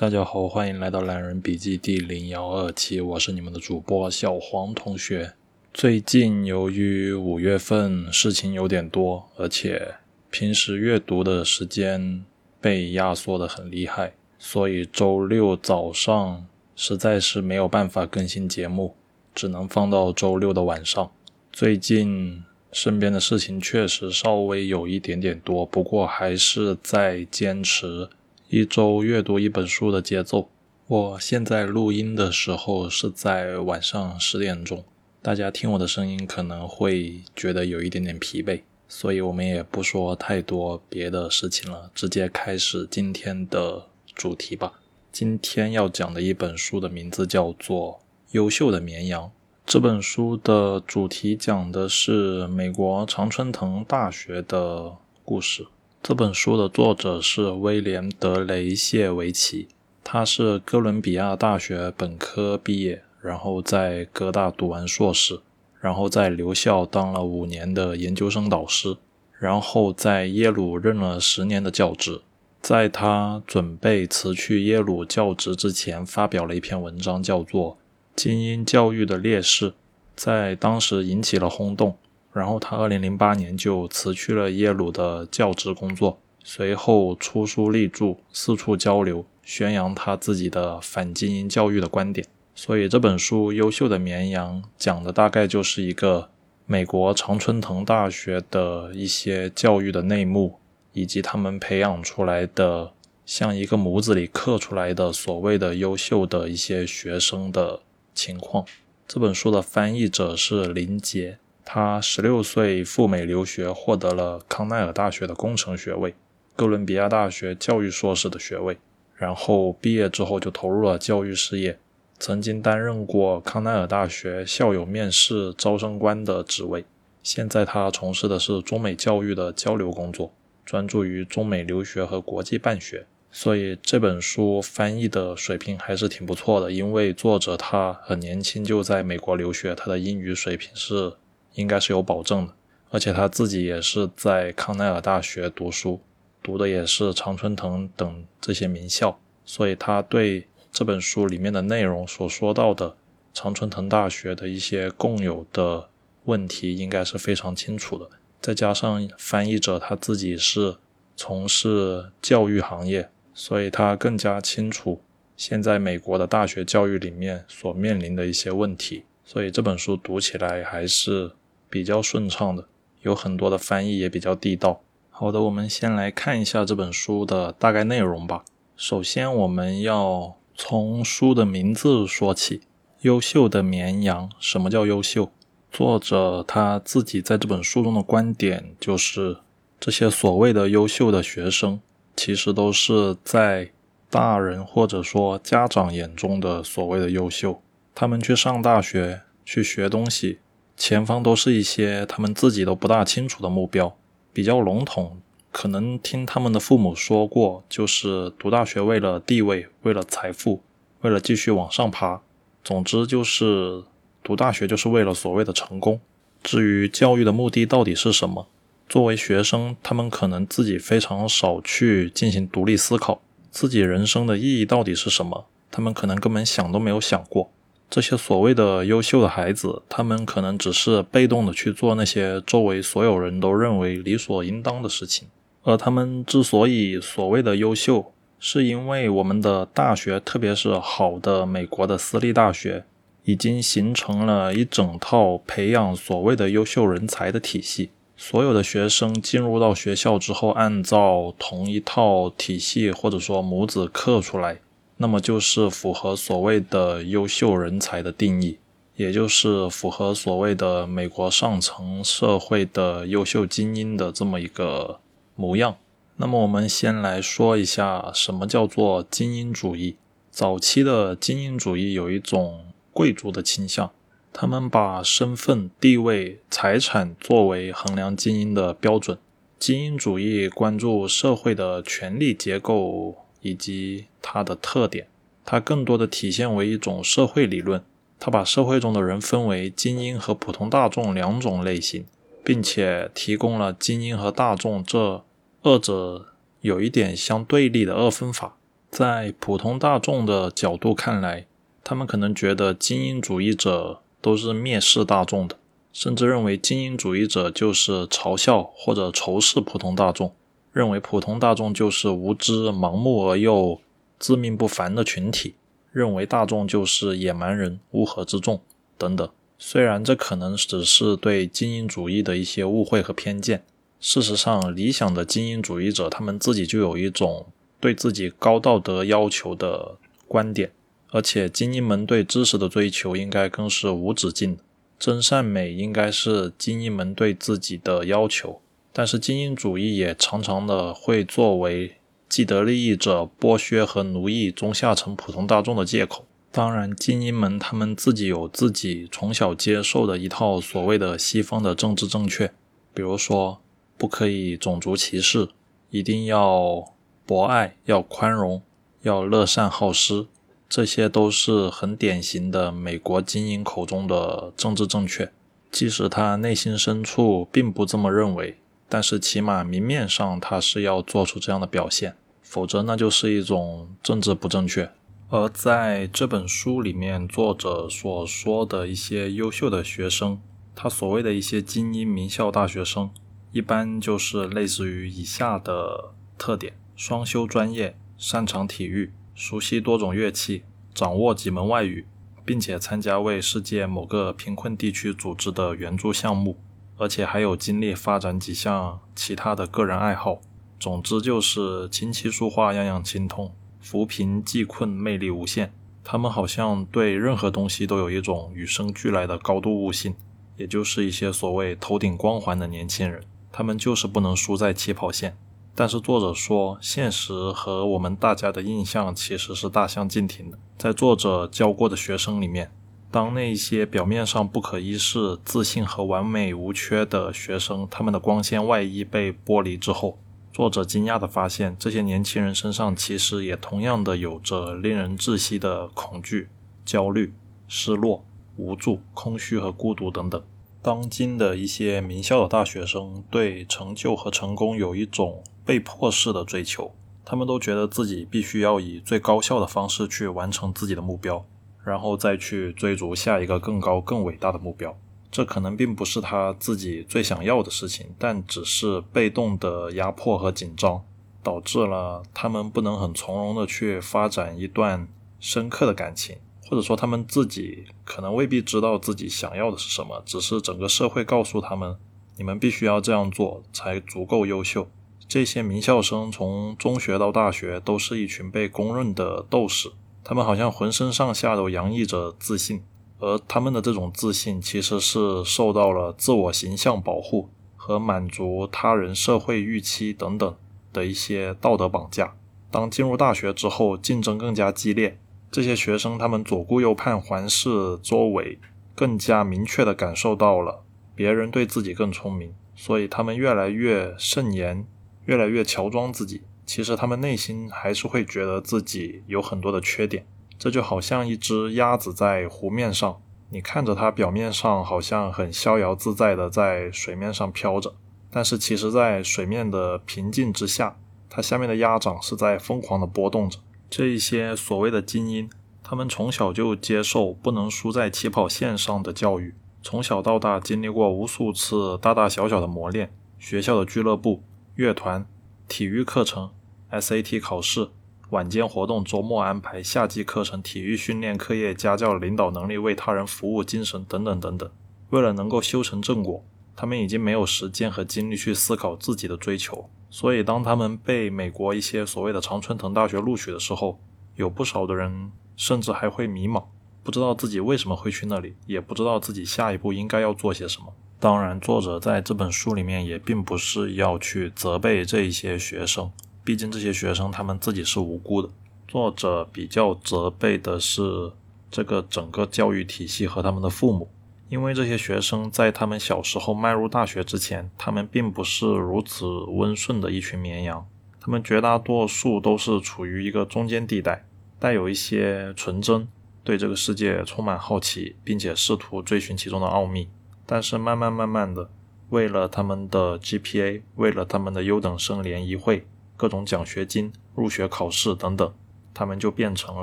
大家好，欢迎来到懒人笔记第零幺二期，我是你们的主播小黄同学。最近由于五月份事情有点多，而且平时阅读的时间被压缩的很厉害，所以周六早上实在是没有办法更新节目，只能放到周六的晚上。最近身边的事情确实稍微有一点点多，不过还是在坚持。一周阅读一本书的节奏。我现在录音的时候是在晚上十点钟，大家听我的声音可能会觉得有一点点疲惫，所以我们也不说太多别的事情了，直接开始今天的主题吧。今天要讲的一本书的名字叫做《优秀的绵羊》。这本书的主题讲的是美国常春藤大学的故事。这本书的作者是威廉·德雷谢维奇，他是哥伦比亚大学本科毕业，然后在哥大读完硕士，然后在留校当了五年的研究生导师，然后在耶鲁任了十年的教职。在他准备辞去耶鲁教职之前，发表了一篇文章，叫做《精英教育的劣势》，在当时引起了轰动。然后他二零零八年就辞去了耶鲁的教职工作，随后出书立著，四处交流，宣扬他自己的反精英教育的观点。所以这本书《优秀的绵羊》讲的大概就是一个美国常春藤大学的一些教育的内幕，以及他们培养出来的像一个模子里刻出来的所谓的优秀的一些学生的情况。这本书的翻译者是林杰。他十六岁赴美留学，获得了康奈尔大学的工程学位，哥伦比亚大学教育硕士的学位。然后毕业之后就投入了教育事业，曾经担任过康奈尔大学校友面试招生官的职位。现在他从事的是中美教育的交流工作，专注于中美留学和国际办学。所以这本书翻译的水平还是挺不错的，因为作者他很年轻就在美国留学，他的英语水平是。应该是有保证的，而且他自己也是在康奈尔大学读书，读的也是常春藤等这些名校，所以他对这本书里面的内容所说到的常春藤大学的一些共有的问题，应该是非常清楚的。再加上翻译者他自己是从事教育行业，所以他更加清楚现在美国的大学教育里面所面临的一些问题，所以这本书读起来还是。比较顺畅的，有很多的翻译也比较地道。好的，我们先来看一下这本书的大概内容吧。首先，我们要从书的名字说起，《优秀的绵羊》。什么叫优秀？作者他自己在这本书中的观点就是，这些所谓的优秀的学生，其实都是在大人或者说家长眼中的所谓的优秀。他们去上大学，去学东西。前方都是一些他们自己都不大清楚的目标，比较笼统。可能听他们的父母说过，就是读大学为了地位，为了财富，为了继续往上爬。总之就是读大学就是为了所谓的成功。至于教育的目的到底是什么，作为学生，他们可能自己非常少去进行独立思考，自己人生的意义到底是什么，他们可能根本想都没有想过。这些所谓的优秀的孩子，他们可能只是被动的去做那些周围所有人都认为理所应当的事情。而他们之所以所谓的优秀，是因为我们的大学，特别是好的美国的私立大学，已经形成了一整套培养所谓的优秀人才的体系。所有的学生进入到学校之后，按照同一套体系或者说模子刻出来。那么就是符合所谓的优秀人才的定义，也就是符合所谓的美国上层社会的优秀精英的这么一个模样。那么我们先来说一下什么叫做精英主义。早期的精英主义有一种贵族的倾向，他们把身份、地位、财产作为衡量精英的标准。精英主义关注社会的权力结构。以及它的特点，它更多的体现为一种社会理论。它把社会中的人分为精英和普通大众两种类型，并且提供了精英和大众这二者有一点相对立的二分法。在普通大众的角度看来，他们可能觉得精英主义者都是蔑视大众的，甚至认为精英主义者就是嘲笑或者仇视普通大众，认为普通大众就是无知、盲目而又自命不凡的群体，认为大众就是野蛮人、乌合之众等等。虽然这可能只是对精英主义的一些误会和偏见，事实上，理想的精英主义者他们自己就有一种。对自己高道德要求的观点，而且精英们对知识的追求应该更是无止境。真善美应该是精英们对自己的要求，但是精英主义也常常的会作为既得利益者剥削和奴役中下层普通大众的借口。当然，精英们他们自己有自己从小接受的一套所谓的西方的政治正确，比如说不可以种族歧视，一定要。博爱要宽容，要乐善好施，这些都是很典型的美国精英口中的政治正确。即使他内心深处并不这么认为，但是起码明面上他是要做出这样的表现，否则那就是一种政治不正确。而在这本书里面，作者所说的一些优秀的学生，他所谓的一些精英名校大学生，一般就是类似于以下的特点。双修专业，擅长体育，熟悉多种乐器，掌握几门外语，并且参加为世界某个贫困地区组织的援助项目，而且还有精力发展几项其他的个人爱好。总之就是琴棋书画样样精通，扶贫济困魅力无限。他们好像对任何东西都有一种与生俱来的高度悟性，也就是一些所谓头顶光环的年轻人，他们就是不能输在起跑线。但是作者说，现实和我们大家的印象其实是大相径庭的。在作者教过的学生里面，当那些表面上不可一世、自信和完美无缺的学生，他们的光鲜外衣被剥离之后，作者惊讶地发现，这些年轻人身上其实也同样的有着令人窒息的恐惧、焦虑、失落、无助、空虚和孤独等等。当今的一些名校的大学生对成就和成功有一种。被迫式的追求，他们都觉得自己必须要以最高效的方式去完成自己的目标，然后再去追逐下一个更高、更伟大的目标。这可能并不是他自己最想要的事情，但只是被动的压迫和紧张，导致了他们不能很从容的去发展一段深刻的感情，或者说他们自己可能未必知道自己想要的是什么，只是整个社会告诉他们，你们必须要这样做才足够优秀。这些名校生从中学到大学都是一群被公认的斗士，他们好像浑身上下都洋溢着自信，而他们的这种自信其实是受到了自我形象保护和满足他人社会预期等等的一些道德绑架。当进入大学之后，竞争更加激烈，这些学生他们左顾右盼，环视周围，更加明确地感受到了别人对自己更聪明，所以他们越来越慎言。越来越乔装自己，其实他们内心还是会觉得自己有很多的缺点。这就好像一只鸭子在湖面上，你看着它表面上好像很逍遥自在的在水面上飘着，但是其实，在水面的平静之下，它下面的鸭掌是在疯狂的波动着。这一些所谓的精英，他们从小就接受不能输在起跑线上的教育，从小到大经历过无数次大大小小的磨练，学校的俱乐部。乐团、体育课程、SAT 考试、晚间活动、周末安排、夏季课程、体育训练、课业、家教、领导能力、为他人服务精神等等等等。为了能够修成正果，他们已经没有时间和精力去思考自己的追求。所以，当他们被美国一些所谓的常春藤大学录取的时候，有不少的人甚至还会迷茫，不知道自己为什么会去那里，也不知道自己下一步应该要做些什么。当然，作者在这本书里面也并不是要去责备这一些学生，毕竟这些学生他们自己是无辜的。作者比较责备的是这个整个教育体系和他们的父母，因为这些学生在他们小时候迈入大学之前，他们并不是如此温顺的一群绵羊，他们绝大多数都是处于一个中间地带，带有一些纯真，对这个世界充满好奇，并且试图追寻其中的奥秘。但是慢慢慢慢的，为了他们的 GPA，为了他们的优等生联谊会、各种奖学金、入学考试等等，他们就变成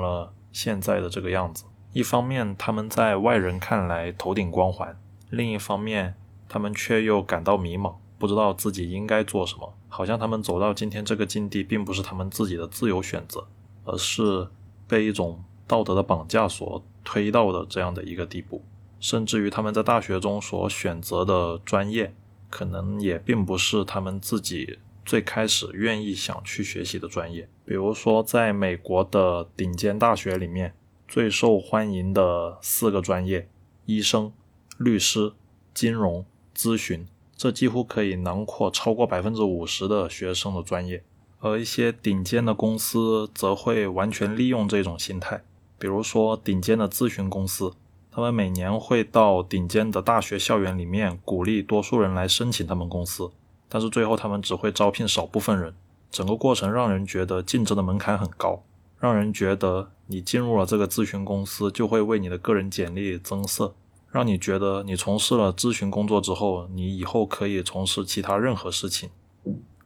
了现在的这个样子。一方面，他们在外人看来头顶光环；另一方面，他们却又感到迷茫，不知道自己应该做什么。好像他们走到今天这个境地，并不是他们自己的自由选择，而是被一种道德的绑架所推到的这样的一个地步。甚至于他们在大学中所选择的专业，可能也并不是他们自己最开始愿意想去学习的专业。比如说，在美国的顶尖大学里面，最受欢迎的四个专业：医生、律师、金融、咨询，这几乎可以囊括超过百分之五十的学生的专业。而一些顶尖的公司则会完全利用这种心态，比如说顶尖的咨询公司。他们每年会到顶尖的大学校园里面鼓励多数人来申请他们公司，但是最后他们只会招聘少部分人。整个过程让人觉得竞争的门槛很高，让人觉得你进入了这个咨询公司就会为你的个人简历增色，让你觉得你从事了咨询工作之后，你以后可以从事其他任何事情。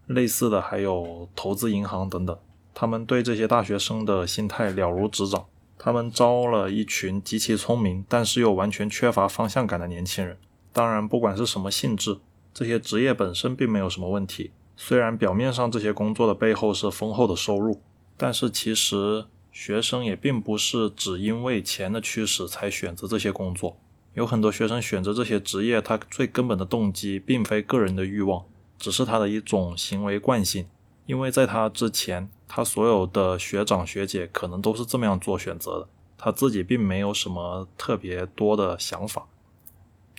类似的还有投资银行等等，他们对这些大学生的心态了如指掌。他们招了一群极其聪明，但是又完全缺乏方向感的年轻人。当然，不管是什么性质，这些职业本身并没有什么问题。虽然表面上这些工作的背后是丰厚的收入，但是其实学生也并不是只因为钱的驱使才选择这些工作。有很多学生选择这些职业，他最根本的动机并非个人的欲望，只是他的一种行为惯性。因为在他之前，他所有的学长学姐可能都是这么样做选择的，他自己并没有什么特别多的想法。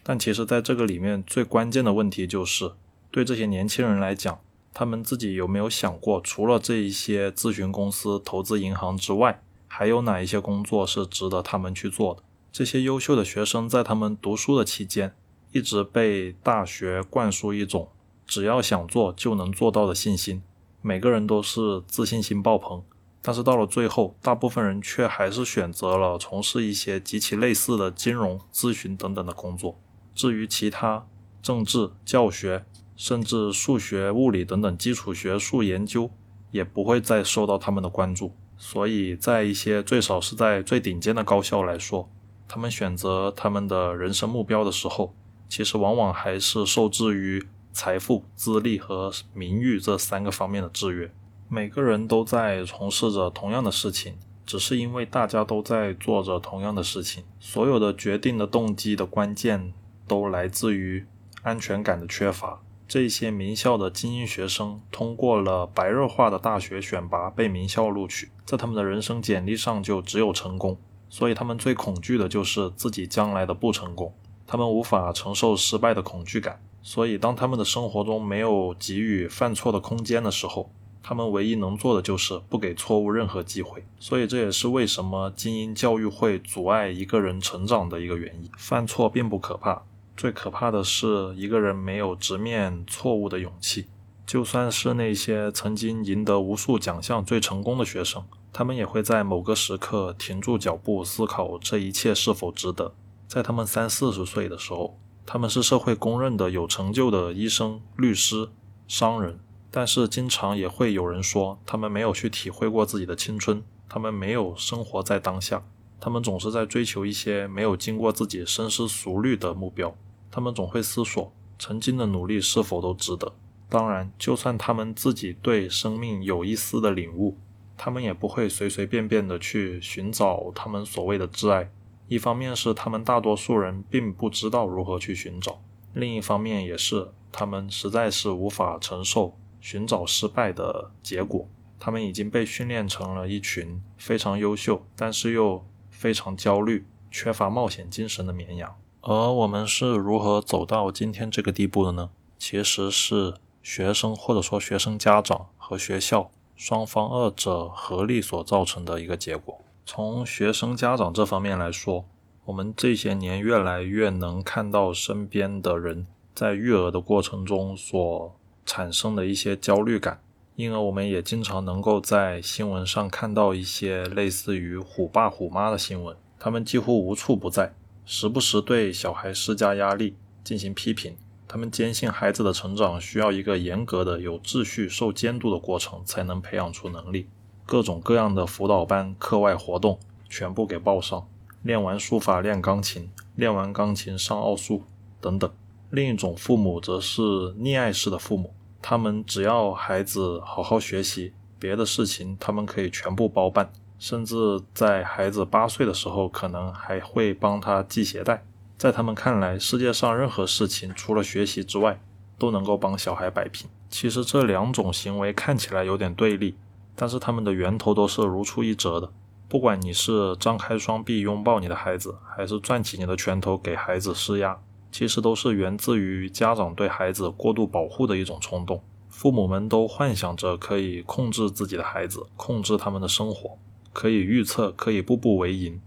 但其实，在这个里面最关键的问题就是，对这些年轻人来讲，他们自己有没有想过，除了这一些咨询公司、投资银行之外，还有哪一些工作是值得他们去做的？这些优秀的学生在他们读书的期间，一直被大学灌输一种只要想做就能做到的信心。每个人都是自信心爆棚，但是到了最后，大部分人却还是选择了从事一些极其类似的金融、咨询等等的工作。至于其他政治、教学，甚至数学、物理等等基础学术研究，也不会再受到他们的关注。所以在一些最少是在最顶尖的高校来说，他们选择他们的人生目标的时候，其实往往还是受制于。财富、资历和名誉这三个方面的制约，每个人都在从事着同样的事情，只是因为大家都在做着同样的事情。所有的决定的动机的关键都来自于安全感的缺乏。这些名校的精英学生通过了白热化的大学选拔，被名校录取，在他们的人生简历上就只有成功，所以他们最恐惧的就是自己将来的不成功，他们无法承受失败的恐惧感。所以，当他们的生活中没有给予犯错的空间的时候，他们唯一能做的就是不给错误任何机会。所以，这也是为什么精英教育会阻碍一个人成长的一个原因。犯错并不可怕，最可怕的是一个人没有直面错误的勇气。就算是那些曾经赢得无数奖项、最成功的学生，他们也会在某个时刻停住脚步，思考这一切是否值得。在他们三四十岁的时候。他们是社会公认的有成就的医生、律师、商人，但是经常也会有人说，他们没有去体会过自己的青春，他们没有生活在当下，他们总是在追求一些没有经过自己深思熟虑的目标，他们总会思索曾经的努力是否都值得。当然，就算他们自己对生命有一丝的领悟，他们也不会随随便便的去寻找他们所谓的挚爱。一方面是他们大多数人并不知道如何去寻找，另一方面也是他们实在是无法承受寻找失败的结果。他们已经被训练成了一群非常优秀，但是又非常焦虑、缺乏冒险精神的绵羊。而我们是如何走到今天这个地步的呢？其实是学生或者说学生家长和学校双方二者合力所造成的一个结果。从学生家长这方面来说，我们这些年越来越能看到身边的人在育儿的过程中所产生的一些焦虑感，因而我们也经常能够在新闻上看到一些类似于“虎爸虎妈”的新闻，他们几乎无处不在，时不时对小孩施加压力进行批评。他们坚信孩子的成长需要一个严格的、有秩序、受监督的过程才能培养出能力。各种各样的辅导班、课外活动全部给报上。练完书法练钢琴，练完钢琴上奥数等等。另一种父母则是溺爱式的父母，他们只要孩子好好学习，别的事情他们可以全部包办，甚至在孩子八岁的时候，可能还会帮他系鞋带。在他们看来，世界上任何事情除了学习之外，都能够帮小孩摆平。其实这两种行为看起来有点对立，但是他们的源头都是如出一辙的。不管你是张开双臂拥抱你的孩子，还是攥起你的拳头给孩子施压，其实都是源自于家长对孩子过度保护的一种冲动。父母们都幻想着可以控制自己的孩子，控制他们的生活，可以预测，可以步步为营。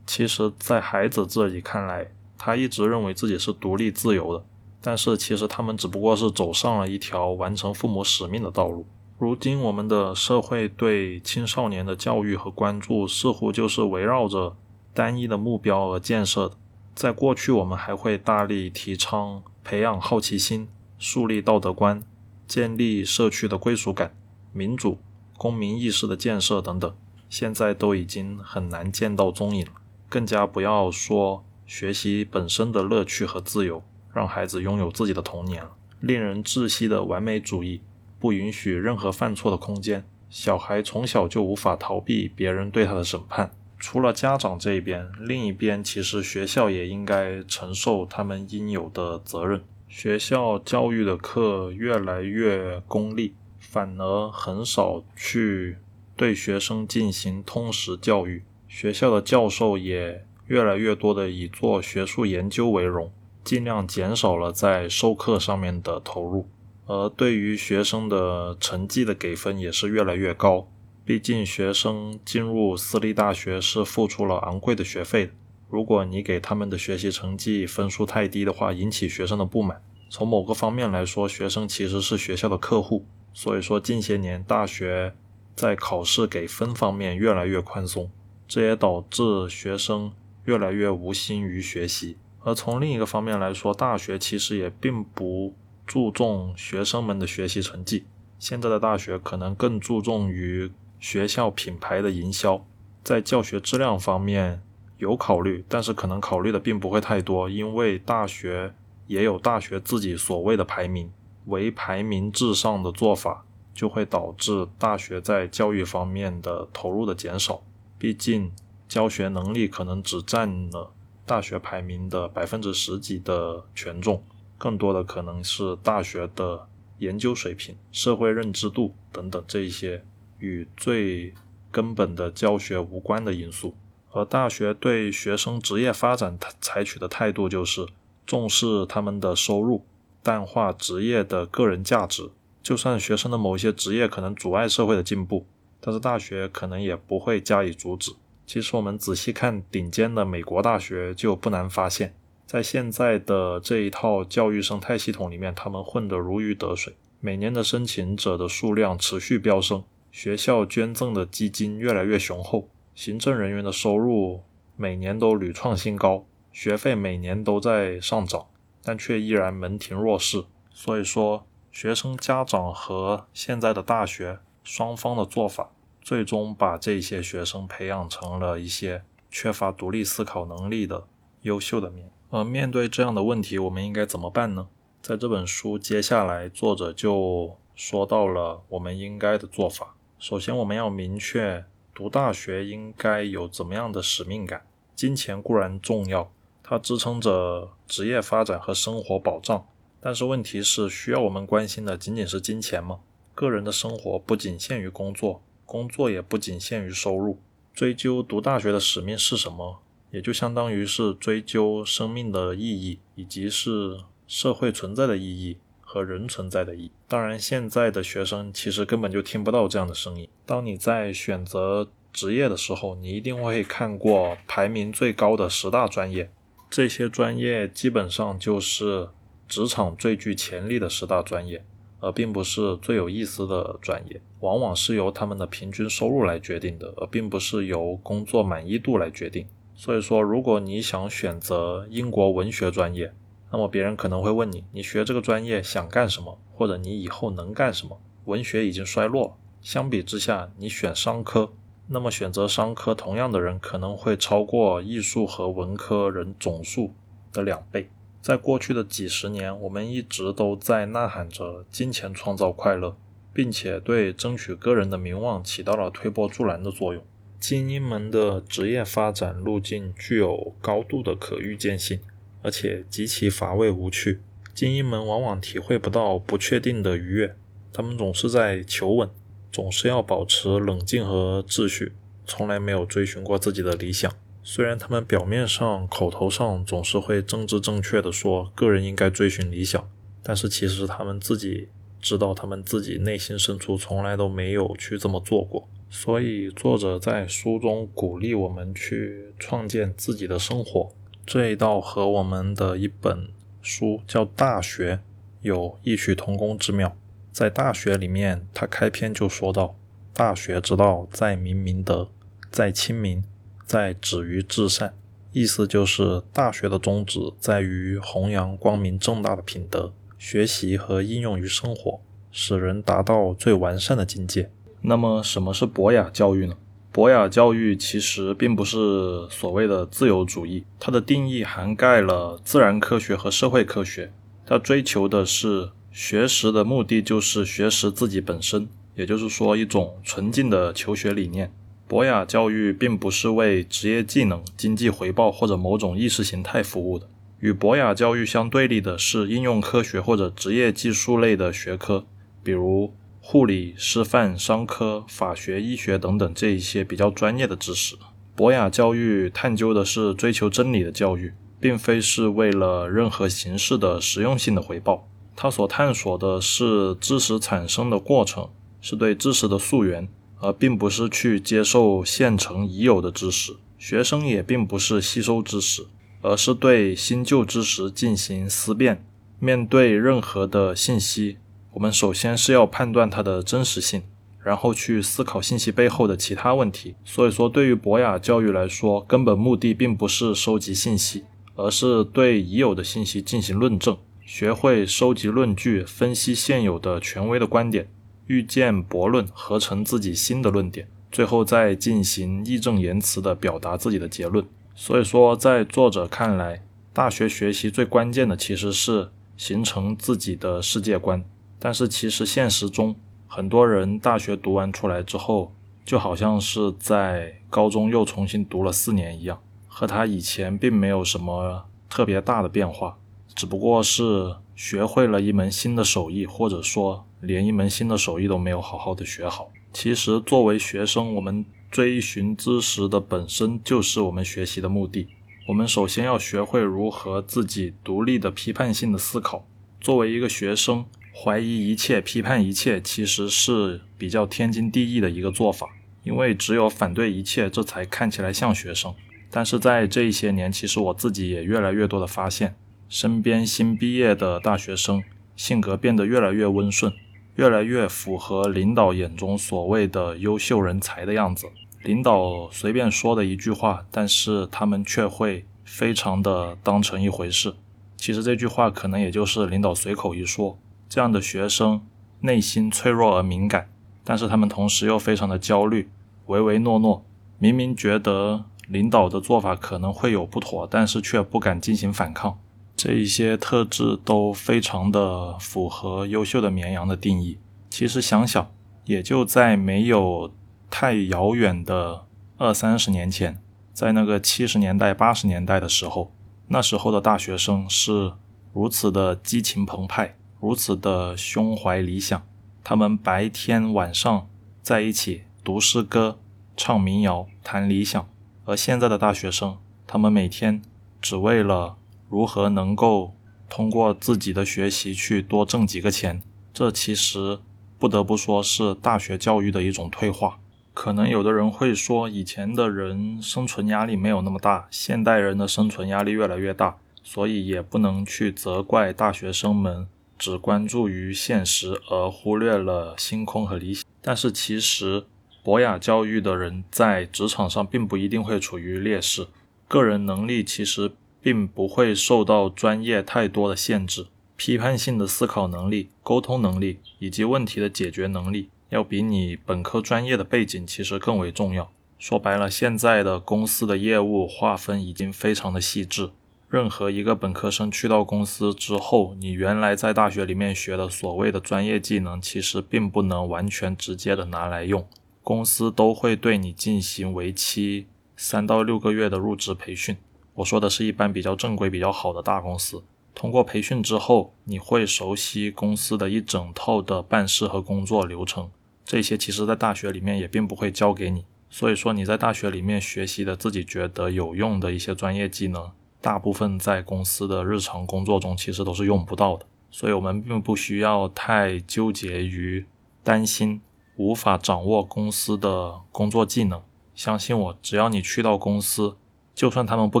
其实，在孩子这里看来，他一直认为自己是独立自由的，但是其实他们只不过是走上了一条完成父母使命的道路。如今，我们的社会对青少年的教育和关注似乎就是围绕着单一的目标而建设的。在过去，我们还会大力提倡培养好奇心、树立道德观、建立社区的归属感、民主、公民意识的建设等等，现在都已经很难见到踪影了。更加不要说学习本身的乐趣和自由，让孩子拥有自己的童年了。令人窒息的完美主义。不允许任何犯错的空间。小孩从小就无法逃避别人对他的审判。除了家长这一边，另一边其实学校也应该承受他们应有的责任。学校教育的课越来越功利，反而很少去对学生进行通识教育。学校的教授也越来越多的以做学术研究为荣，尽量减少了在授课上面的投入。而对于学生的成绩的给分也是越来越高，毕竟学生进入私立大学是付出了昂贵的学费。如果你给他们的学习成绩分数太低的话，引起学生的不满。从某个方面来说，学生其实是学校的客户。所以说，近些年大学在考试给分方面越来越宽松，这也导致学生越来越无心于学习。而从另一个方面来说，大学其实也并不。注重学生们的学习成绩，现在的大学可能更注重于学校品牌的营销，在教学质量方面有考虑，但是可能考虑的并不会太多，因为大学也有大学自己所谓的排名，唯排名至上的做法就会导致大学在教育方面的投入的减少，毕竟教学能力可能只占了大学排名的百分之十几的权重。更多的可能是大学的研究水平、社会认知度等等这一些与最根本的教学无关的因素，而大学对学生职业发展采取的态度就是重视他们的收入，淡化职业的个人价值。就算学生的某些职业可能阻碍社会的进步，但是大学可能也不会加以阻止。其实我们仔细看顶尖的美国大学，就不难发现。在现在的这一套教育生态系统里面，他们混得如鱼得水，每年的申请者的数量持续飙升，学校捐赠的基金越来越雄厚，行政人员的收入每年都屡创新高，学费每年都在上涨，但却依然门庭若市。所以说，学生家长和现在的大学双方的做法，最终把这些学生培养成了一些缺乏独立思考能力的优秀的面。呃，面对这样的问题，我们应该怎么办呢？在这本书接下来，作者就说到了我们应该的做法。首先，我们要明确读大学应该有怎么样的使命感。金钱固然重要，它支撑着职业发展和生活保障，但是问题是，需要我们关心的仅仅是金钱吗？个人的生活不仅限于工作，工作也不仅限于收入。追究读大学的使命是什么？也就相当于是追究生命的意义，以及是社会存在的意义和人存在的意义。当然，现在的学生其实根本就听不到这样的声音。当你在选择职业的时候，你一定会看过排名最高的十大专业，这些专业基本上就是职场最具潜力的十大专业，而并不是最有意思的专业。往往是由他们的平均收入来决定的，而并不是由工作满意度来决定。所以说，如果你想选择英国文学专业，那么别人可能会问你：你学这个专业想干什么？或者你以后能干什么？文学已经衰落，相比之下，你选商科，那么选择商科同样的人可能会超过艺术和文科人总数的两倍。在过去的几十年，我们一直都在呐喊着“金钱创造快乐”，并且对争取个人的名望起到了推波助澜的作用。精英们的职业发展路径具有高度的可预见性，而且极其乏味无趣。精英们往往体会不到不确定的愉悦，他们总是在求稳，总是要保持冷静和秩序，从来没有追寻过自己的理想。虽然他们表面上、口头上总是会政治正确的说个人应该追寻理想，但是其实他们自己知道，他们自己内心深处从来都没有去这么做过。所以，作者在书中鼓励我们去创建自己的生活，这一道和我们的一本书叫《大学》有异曲同工之妙。在《大学》里面，他开篇就说到：“大学之道，在明明德，在亲民。”在止于至善，意思就是大学的宗旨在于弘扬光明正大的品德，学习和应用于生活，使人达到最完善的境界。那么，什么是博雅教育呢？博雅教育其实并不是所谓的自由主义，它的定义涵盖了自然科学和社会科学。它追求的是学识的目的就是学识自己本身，也就是说一种纯净的求学理念。博雅教育并不是为职业技能、经济回报或者某种意识形态服务的。与博雅教育相对立的是应用科学或者职业技术类的学科，比如护理、师范、商科、法学、医学等等这一些比较专业的知识。博雅教育探究的是追求真理的教育，并非是为了任何形式的实用性的回报。它所探索的是知识产生的过程，是对知识的溯源。而并不是去接受现成已有的知识，学生也并不是吸收知识，而是对新旧知识进行思辨。面对任何的信息，我们首先是要判断它的真实性，然后去思考信息背后的其他问题。所以说，对于博雅教育来说，根本目的并不是收集信息，而是对已有的信息进行论证，学会收集论据，分析现有的权威的观点。预见驳论，合成自己新的论点，最后再进行义正言辞地表达自己的结论。所以说，在作者看来，大学学习最关键的其实是形成自己的世界观。但是其实现实中，很多人大学读完出来之后，就好像是在高中又重新读了四年一样，和他以前并没有什么特别大的变化，只不过是学会了一门新的手艺，或者说。连一门新的手艺都没有好好的学好。其实，作为学生，我们追寻知识的本身就是我们学习的目的。我们首先要学会如何自己独立的批判性的思考。作为一个学生，怀疑一切、批判一切，其实是比较天经地义的一个做法。因为只有反对一切，这才看起来像学生。但是在这一些年，其实我自己也越来越多的发现，身边新毕业的大学生性格变得越来越温顺。越来越符合领导眼中所谓的优秀人才的样子。领导随便说的一句话，但是他们却会非常的当成一回事。其实这句话可能也就是领导随口一说。这样的学生内心脆弱而敏感，但是他们同时又非常的焦虑，唯唯诺诺。明明觉得领导的做法可能会有不妥，但是却不敢进行反抗。这一些特质都非常的符合优秀的绵羊的定义。其实想想，也就在没有太遥远的二三十年前，在那个七十年代、八十年代的时候，那时候的大学生是如此的激情澎湃，如此的胸怀理想。他们白天晚上在一起读诗歌、唱民谣、谈理想。而现在的大学生，他们每天只为了。如何能够通过自己的学习去多挣几个钱？这其实不得不说是大学教育的一种退化。可能有的人会说，以前的人生存压力没有那么大，现代人的生存压力越来越大，所以也不能去责怪大学生们只关注于现实而忽略了星空和理想。但是其实博雅教育的人在职场上并不一定会处于劣势，个人能力其实。并不会受到专业太多的限制，批判性的思考能力、沟通能力以及问题的解决能力，要比你本科专业的背景其实更为重要。说白了，现在的公司的业务划分已经非常的细致。任何一个本科生去到公司之后，你原来在大学里面学的所谓的专业技能，其实并不能完全直接的拿来用。公司都会对你进行为期三到六个月的入职培训。我说的是一般比较正规、比较好的大公司。通过培训之后，你会熟悉公司的一整套的办事和工作流程。这些其实在大学里面也并不会教给你。所以说你在大学里面学习的自己觉得有用的一些专业技能。大部分在公司的日常工作中其实都是用不到的，所以我们并不需要太纠结于担心无法掌握公司的工作技能。相信我，只要你去到公司，就算他们不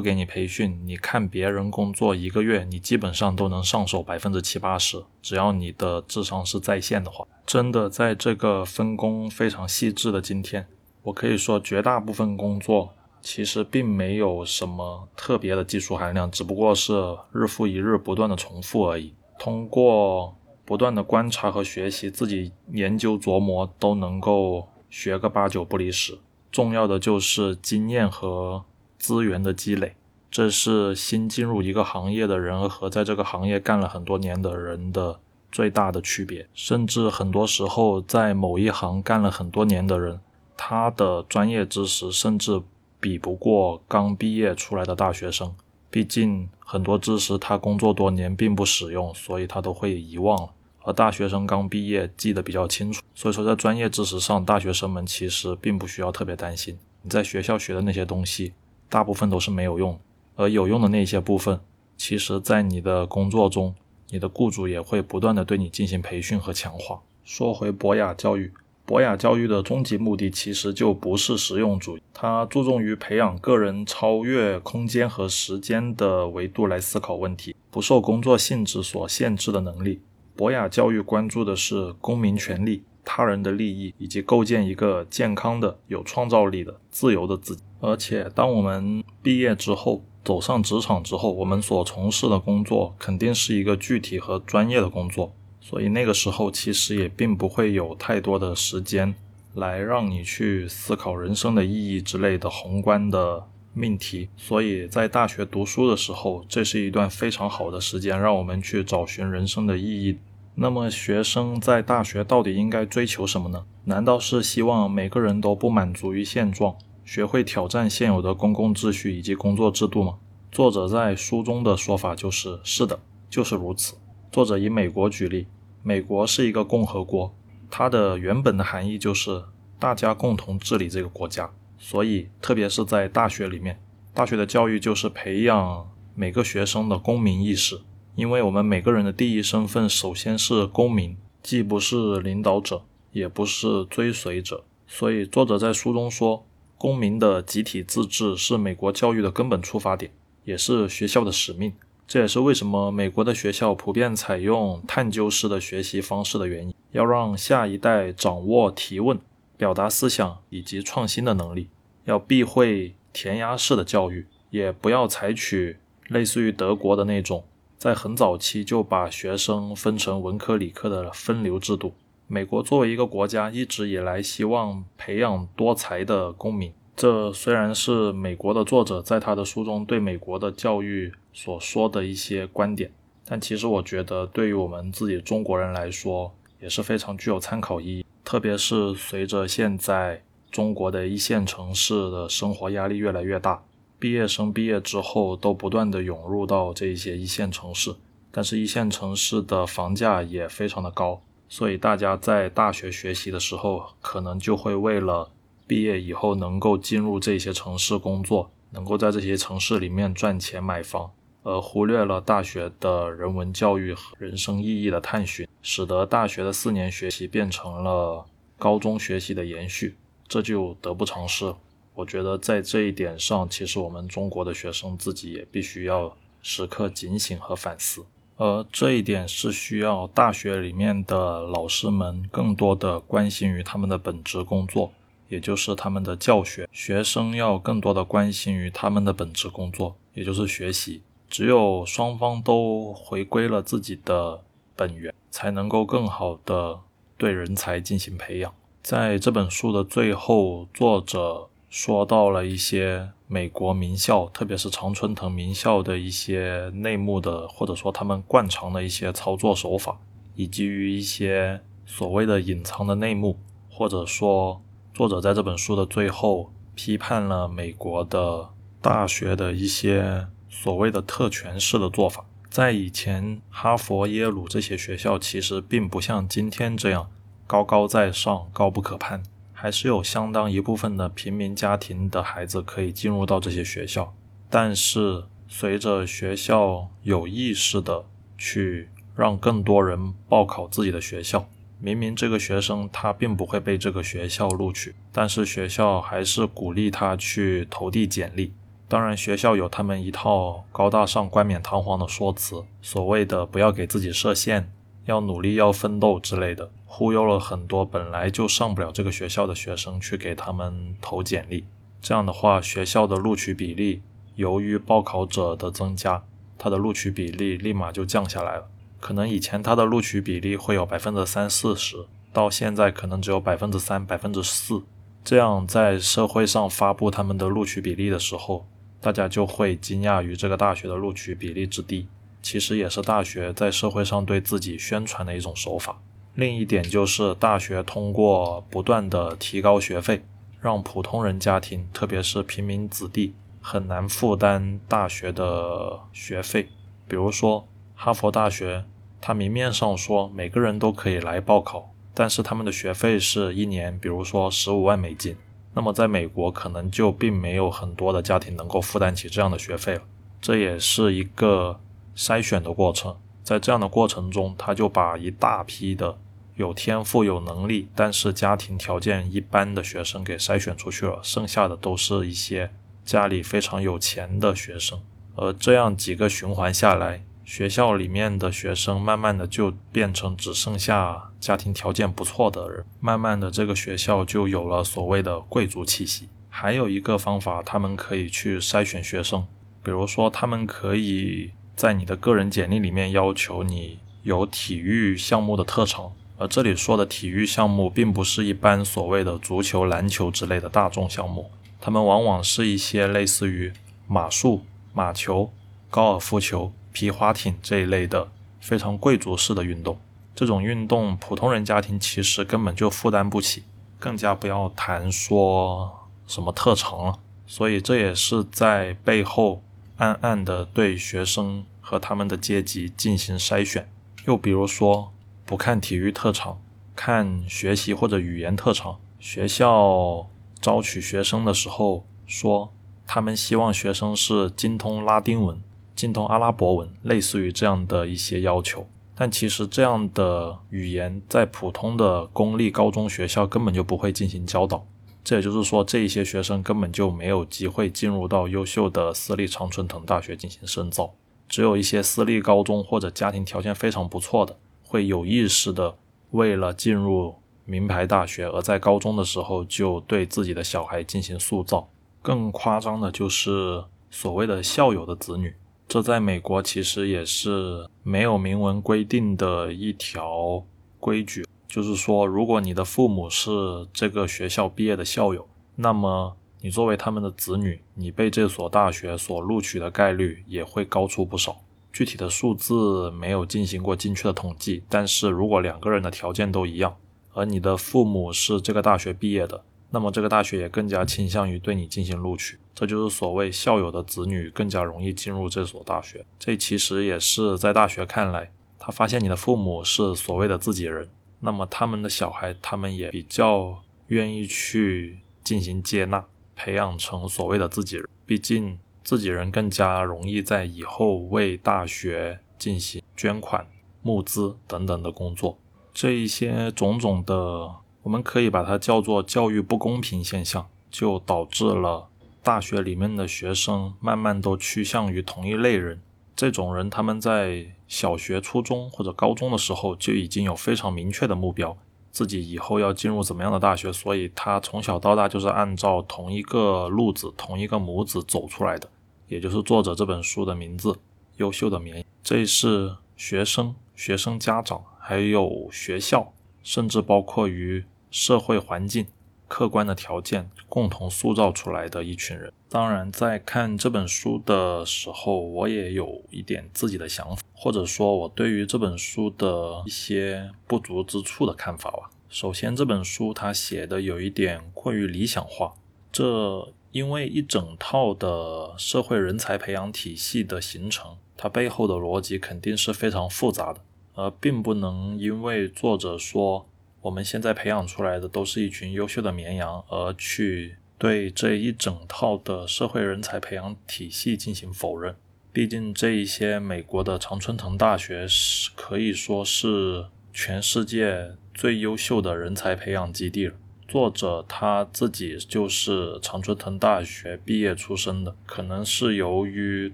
给你培训，你看别人工作一个月，你基本上都能上手百分之七八十。只要你的智商是在线的话，真的在这个分工非常细致的今天，我可以说绝大部分工作。其实并没有什么特别的技术含量，只不过是日复一日不断的重复而已。通过不断的观察和学习，自己研究琢磨，都能够学个八九不离十。重要的就是经验和资源的积累，这是新进入一个行业的人和在这个行业干了很多年的人的最大的区别。甚至很多时候，在某一行干了很多年的人，他的专业知识甚至。比不过刚毕业出来的大学生，毕竟很多知识他工作多年并不使用，所以他都会遗忘了。而大学生刚毕业记得比较清楚，所以说在专业知识上，大学生们其实并不需要特别担心。你在学校学的那些东西，大部分都是没有用，而有用的那些部分，其实在你的工作中，你的雇主也会不断的对你进行培训和强化。说回博雅教育。博雅教育的终极目的其实就不是实用主义，它注重于培养个人超越空间和时间的维度来思考问题，不受工作性质所限制的能力。博雅教育关注的是公民权利、他人的利益，以及构建一个健康的、有创造力的、自由的自己。而且，当我们毕业之后，走上职场之后，我们所从事的工作肯定是一个具体和专业的工作。所以那个时候其实也并不会有太多的时间来让你去思考人生的意义之类的宏观的命题。所以在大学读书的时候，这是一段非常好的时间，让我们去找寻人生的意义。那么学生在大学到底应该追求什么呢？难道是希望每个人都不满足于现状，学会挑战现有的公共秩序以及工作制度吗？作者在书中的说法就是：是的，就是如此。作者以美国举例。美国是一个共和国，它的原本的含义就是大家共同治理这个国家。所以，特别是在大学里面，大学的教育就是培养每个学生的公民意识。因为我们每个人的第一身份首先是公民，既不是领导者，也不是追随者。所以，作者在书中说，公民的集体自治是美国教育的根本出发点，也是学校的使命。这也是为什么美国的学校普遍采用探究式的学习方式的原因。要让下一代掌握提问、表达思想以及创新的能力，要避讳填鸭式的教育，也不要采取类似于德国的那种，在很早期就把学生分成文科、理科的分流制度。美国作为一个国家，一直以来希望培养多才的公民。这虽然是美国的作者在他的书中对美国的教育所说的一些观点，但其实我觉得对于我们自己中国人来说也是非常具有参考意义。特别是随着现在中国的一线城市的生活压力越来越大，毕业生毕业之后都不断的涌入到这些一线城市，但是一线城市的房价也非常的高，所以大家在大学学习的时候，可能就会为了毕业以后能够进入这些城市工作，能够在这些城市里面赚钱买房，而忽略了大学的人文教育和人生意义的探寻，使得大学的四年学习变成了高中学习的延续，这就得不偿失。我觉得在这一点上，其实我们中国的学生自己也必须要时刻警醒和反思，而这一点是需要大学里面的老师们更多的关心于他们的本职工作。也就是他们的教学，学生要更多的关心于他们的本职工作，也就是学习。只有双方都回归了自己的本源，才能够更好的对人才进行培养。在这本书的最后，作者说到了一些美国名校，特别是常春藤名校的一些内幕的，或者说他们惯常的一些操作手法，以及于一些所谓的隐藏的内幕，或者说作者在这本书的最后批判了美国的大学的一些所谓的特权式的做法。在以前，哈佛、耶鲁这些学校其实并不像今天这样。高高在上，高不可攀，还是有相当一部分的平民家庭的孩子可以进入到这些学校。但是，随着学校有意识的去让更多人报考自己的学校，明明这个学生他并不会被这个学校录取，但是学校还是鼓励他去投递简历。当然，学校有他们一套高大上、冠冕堂皇的说辞，所谓的不要给自己设限。要努力，要奋斗之类的，忽悠了很多本来就上不了这个学校的学生去给他们投简历。这样的话，学校的录取比例由于报考者的增加，它的录取比例立马就降下来了。可能以前它的录取比例会有百分之三四十，到现在可能只有百分之三、百分之四。这样在社会上发布他们的录取比例的时候，大家就会惊讶于这个大学的录取比例之低。其实也是大学在社会上对自己宣传的一种手法。另一点就是大学通过不断的提高学费，让普通人家庭，特别是平民子弟，很难负担大学的学费。比如说哈佛大学，他明面上说每个人都可以来报考，但是他们的学费是一年，比如说十五万美金。那么在美国，可能就并没有很多的家庭能够负担起这样的学费了。这也是一个。筛选的过程，在这样的过程中，他就把一大批的有天赋、有能力，但是家庭条件一般的学生给筛选出去了，剩下的都是一些家里非常有钱的学生。而这样几个循环下来，学校里面的学生慢慢的就变成只剩下家庭条件不错的人，慢慢的这个学校就有了所谓的贵族气息。还有一个方法，他们可以去筛选学生，比如说他们可以。在你的个人简历里面要求你有体育项目的特长，而这里说的体育项目并不是一般所谓的足球、篮球之类的大众项目，他们往往是一些类似于马术、马球、高尔夫球、皮划艇这一类的非常贵族式的运动。这种运动普通人家庭其实根本就负担不起，更加不要谈说什么特长了。所以这也是在背后。暗暗的对学生和他们的阶级进行筛选，又比如说不看体育特长，看学习或者语言特长。学校招取学生的时候说，他们希望学生是精通拉丁文、精通阿拉伯文，类似于这样的一些要求。但其实这样的语言在普通的公立高中学校根本就不会进行教导。这也就是说，这一些学生根本就没有机会进入到优秀的私立常春藤大学进行深造，只有一些私立高中或者家庭条件非常不错的，会有意识的为了进入名牌大学，而在高中的时候就对自己的小孩进行塑造。更夸张的就是所谓的校友的子女，这在美国其实也是没有明文规定的一条规矩。就是说，如果你的父母是这个学校毕业的校友，那么你作为他们的子女，你被这所大学所录取的概率也会高出不少。具体的数字没有进行过精确的统计，但是如果两个人的条件都一样，而你的父母是这个大学毕业的，那么这个大学也更加倾向于对你进行录取。这就是所谓校友的子女更加容易进入这所大学。这其实也是在大学看来，他发现你的父母是所谓的自己人。那么他们的小孩，他们也比较愿意去进行接纳，培养成所谓的自己人。毕竟自己人更加容易在以后为大学进行捐款、募资等等的工作。这一些种种的，我们可以把它叫做教育不公平现象，就导致了大学里面的学生慢慢都趋向于同一类人。这种人，他们在。小学、初中或者高中的时候就已经有非常明确的目标，自己以后要进入怎么样的大学，所以他从小到大就是按照同一个路子、同一个模子走出来的，也就是作者这本书的名字《优秀的绵》。这是学生、学生家长还有学校甚至包括于社会环境、客观的条件共同塑造出来的一群人。当然，在看这本书的时候，我也有一点自己的想法，或者说，我对于这本书的一些不足之处的看法吧。首先，这本书它写的有一点过于理想化，这因为一整套的社会人才培养体系的形成，它背后的逻辑肯定是非常复杂的，而并不能因为作者说我们现在培养出来的都是一群优秀的绵羊而去。对这一整套的社会人才培养体系进行否认。毕竟，这一些美国的常春藤大学是可以说是全世界最优秀的人才培养基地了。作者他自己就是常春藤大学毕业出身的，可能是由于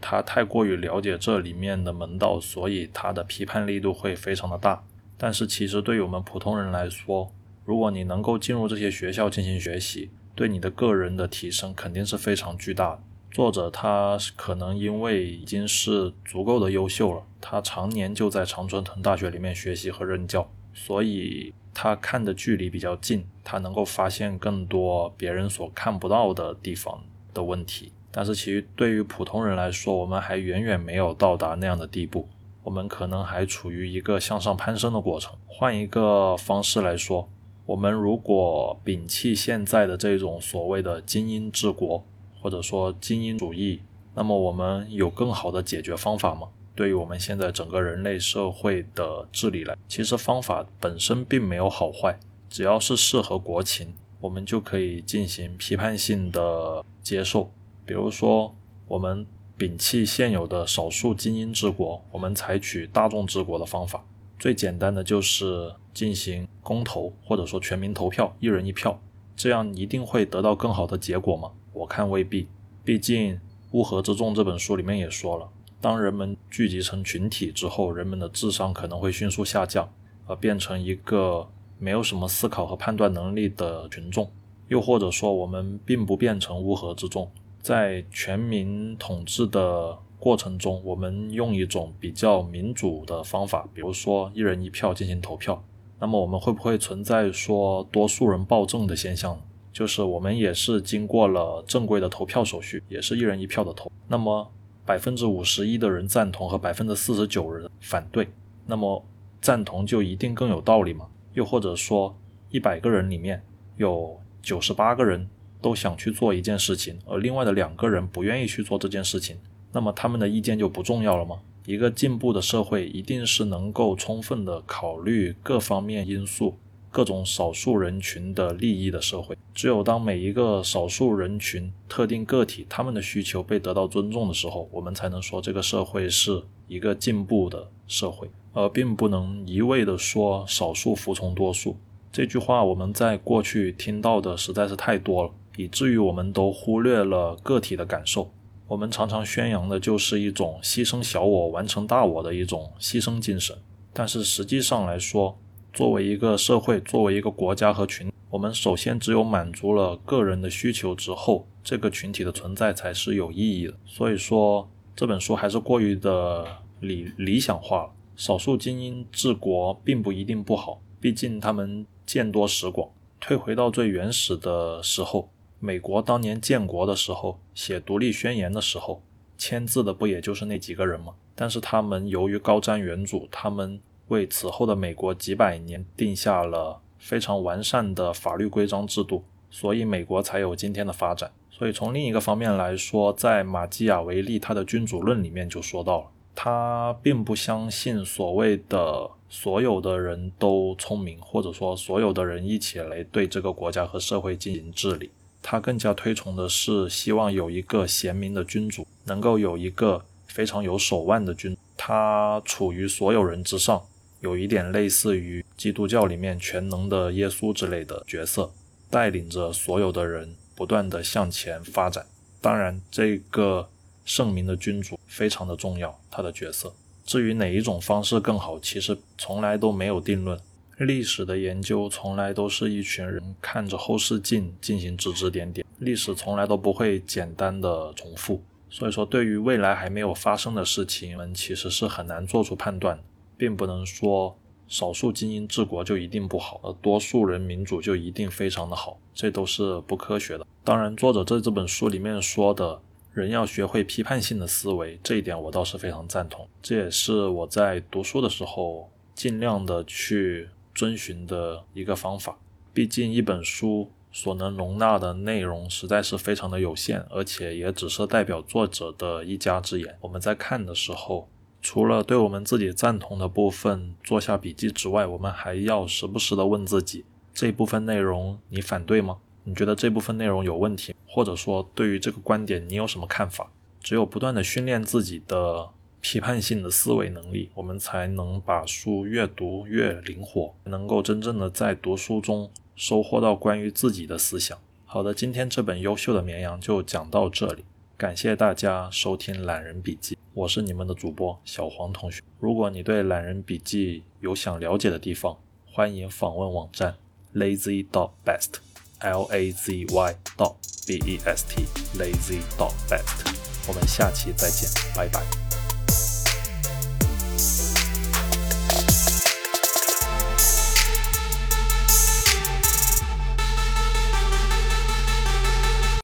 他太过于了解这里面的门道，所以他的批判力度会非常的大。但是，其实对于我们普通人来说，如果你能够进入这些学校进行学习，对你的个人的提升肯定是非常巨大的。作者他可能因为已经是足够的优秀了，他常年就在常春藤大学里面学习和任教，所以他看的距离比较近，他能够发现更多别人所看不到的地方的问题。但是其实对于普通人来说，我们还远远没有到达那样的地步，我们可能还处于一个向上攀升的过程。换一个方式来说。我们如果摒弃现在的这种所谓的精英治国，或者说精英主义，那么我们有更好的解决方法吗？对于我们现在整个人类社会的治理来，其实方法本身并没有好坏，只要是适合国情，我们就可以进行批判性的接受。比如说，我们摒弃现有的少数精英治国，我们采取大众治国的方法。最简单的就是进行公投，或者说全民投票，一人一票，这样一定会得到更好的结果吗？我看未必。毕竟《乌合之众》这本书里面也说了，当人们聚集成群体之后，人们的智商可能会迅速下降，而变成一个没有什么思考和判断能力的群众。又或者说，我们并不变成乌合之众，在全民统治的。过程中，我们用一种比较民主的方法，比如说一人一票进行投票。那么我们会不会存在说多数人暴政的现象？就是我们也是经过了正规的投票手续，也是一人一票的投。那么百分之五十一的人赞同和百分之四十九人反对，那么赞同就一定更有道理吗？又或者说一百个人里面有九十八个人都想去做一件事情，而另外的两个人不愿意去做这件事情？那么他们的意见就不重要了吗？一个进步的社会一定是能够充分的考虑各方面因素、各种少数人群的利益的社会。只有当每一个少数人群、特定个体他们的需求被得到尊重的时候，我们才能说这个社会是一个进步的社会，而并不能一味的说少数服从多数。这句话我们在过去听到的实在是太多了，以至于我们都忽略了个体的感受。我们常常宣扬的就是一种牺牲小我完成大我的一种牺牲精神，但是实际上来说，作为一个社会，作为一个国家和群，我们首先只有满足了个人的需求之后，这个群体的存在才是有意义的。所以说，这本书还是过于的理理想化了。少数精英治国并不一定不好，毕竟他们见多识广。退回到最原始的时候。美国当年建国的时候，写独立宣言的时候，签字的不也就是那几个人吗？但是他们由于高瞻远瞩，他们为此后的美国几百年定下了非常完善的法律规章制度，所以美国才有今天的发展。所以从另一个方面来说，在马基雅维利他的《君主论》里面就说到了，他并不相信所谓的所有的人都聪明，或者说所有的人一起来对这个国家和社会进行治理。他更加推崇的是，希望有一个贤明的君主，能够有一个非常有手腕的君，他处于所有人之上，有一点类似于基督教里面全能的耶稣之类的角色，带领着所有的人不断的向前发展。当然，这个圣明的君主非常的重要，他的角色。至于哪一种方式更好，其实从来都没有定论。历史的研究从来都是一群人看着后视镜进行指指点点，历史从来都不会简单的重复。所以说，对于未来还没有发生的事情，我们其实是很难做出判断，并不能说少数精英治国就一定不好，而多数人民主就一定非常的好，这都是不科学的。当然，作者在这本书里面说的人要学会批判性的思维，这一点我倒是非常赞同。这也是我在读书的时候尽量的去遵循的一个方法。毕竟一本书所能容纳的内容实在是非常的有限，而且也只是代表作者的一家之言。我们在看的时候，除了对我们自己赞同的部分做下笔记之外，我们还要时不时的问自己：这部分内容你反对吗？你觉得这部分内容有问题，或者说对于这个观点你有什么看法？只有不断的训练自己的批判性的思维能力，我们才能把书越读越灵活，能够真正的在读书中收获到关于自己的思想。好的，今天这本优秀的绵羊就讲到这里，感谢大家收听懒人笔记，我是你们的主播小黄同学。如果你对懒人笔记有想了解的地方，欢迎访问网站 lazy dot best。l a z y dot b e s t lazy dot best，我们下期再见，拜拜。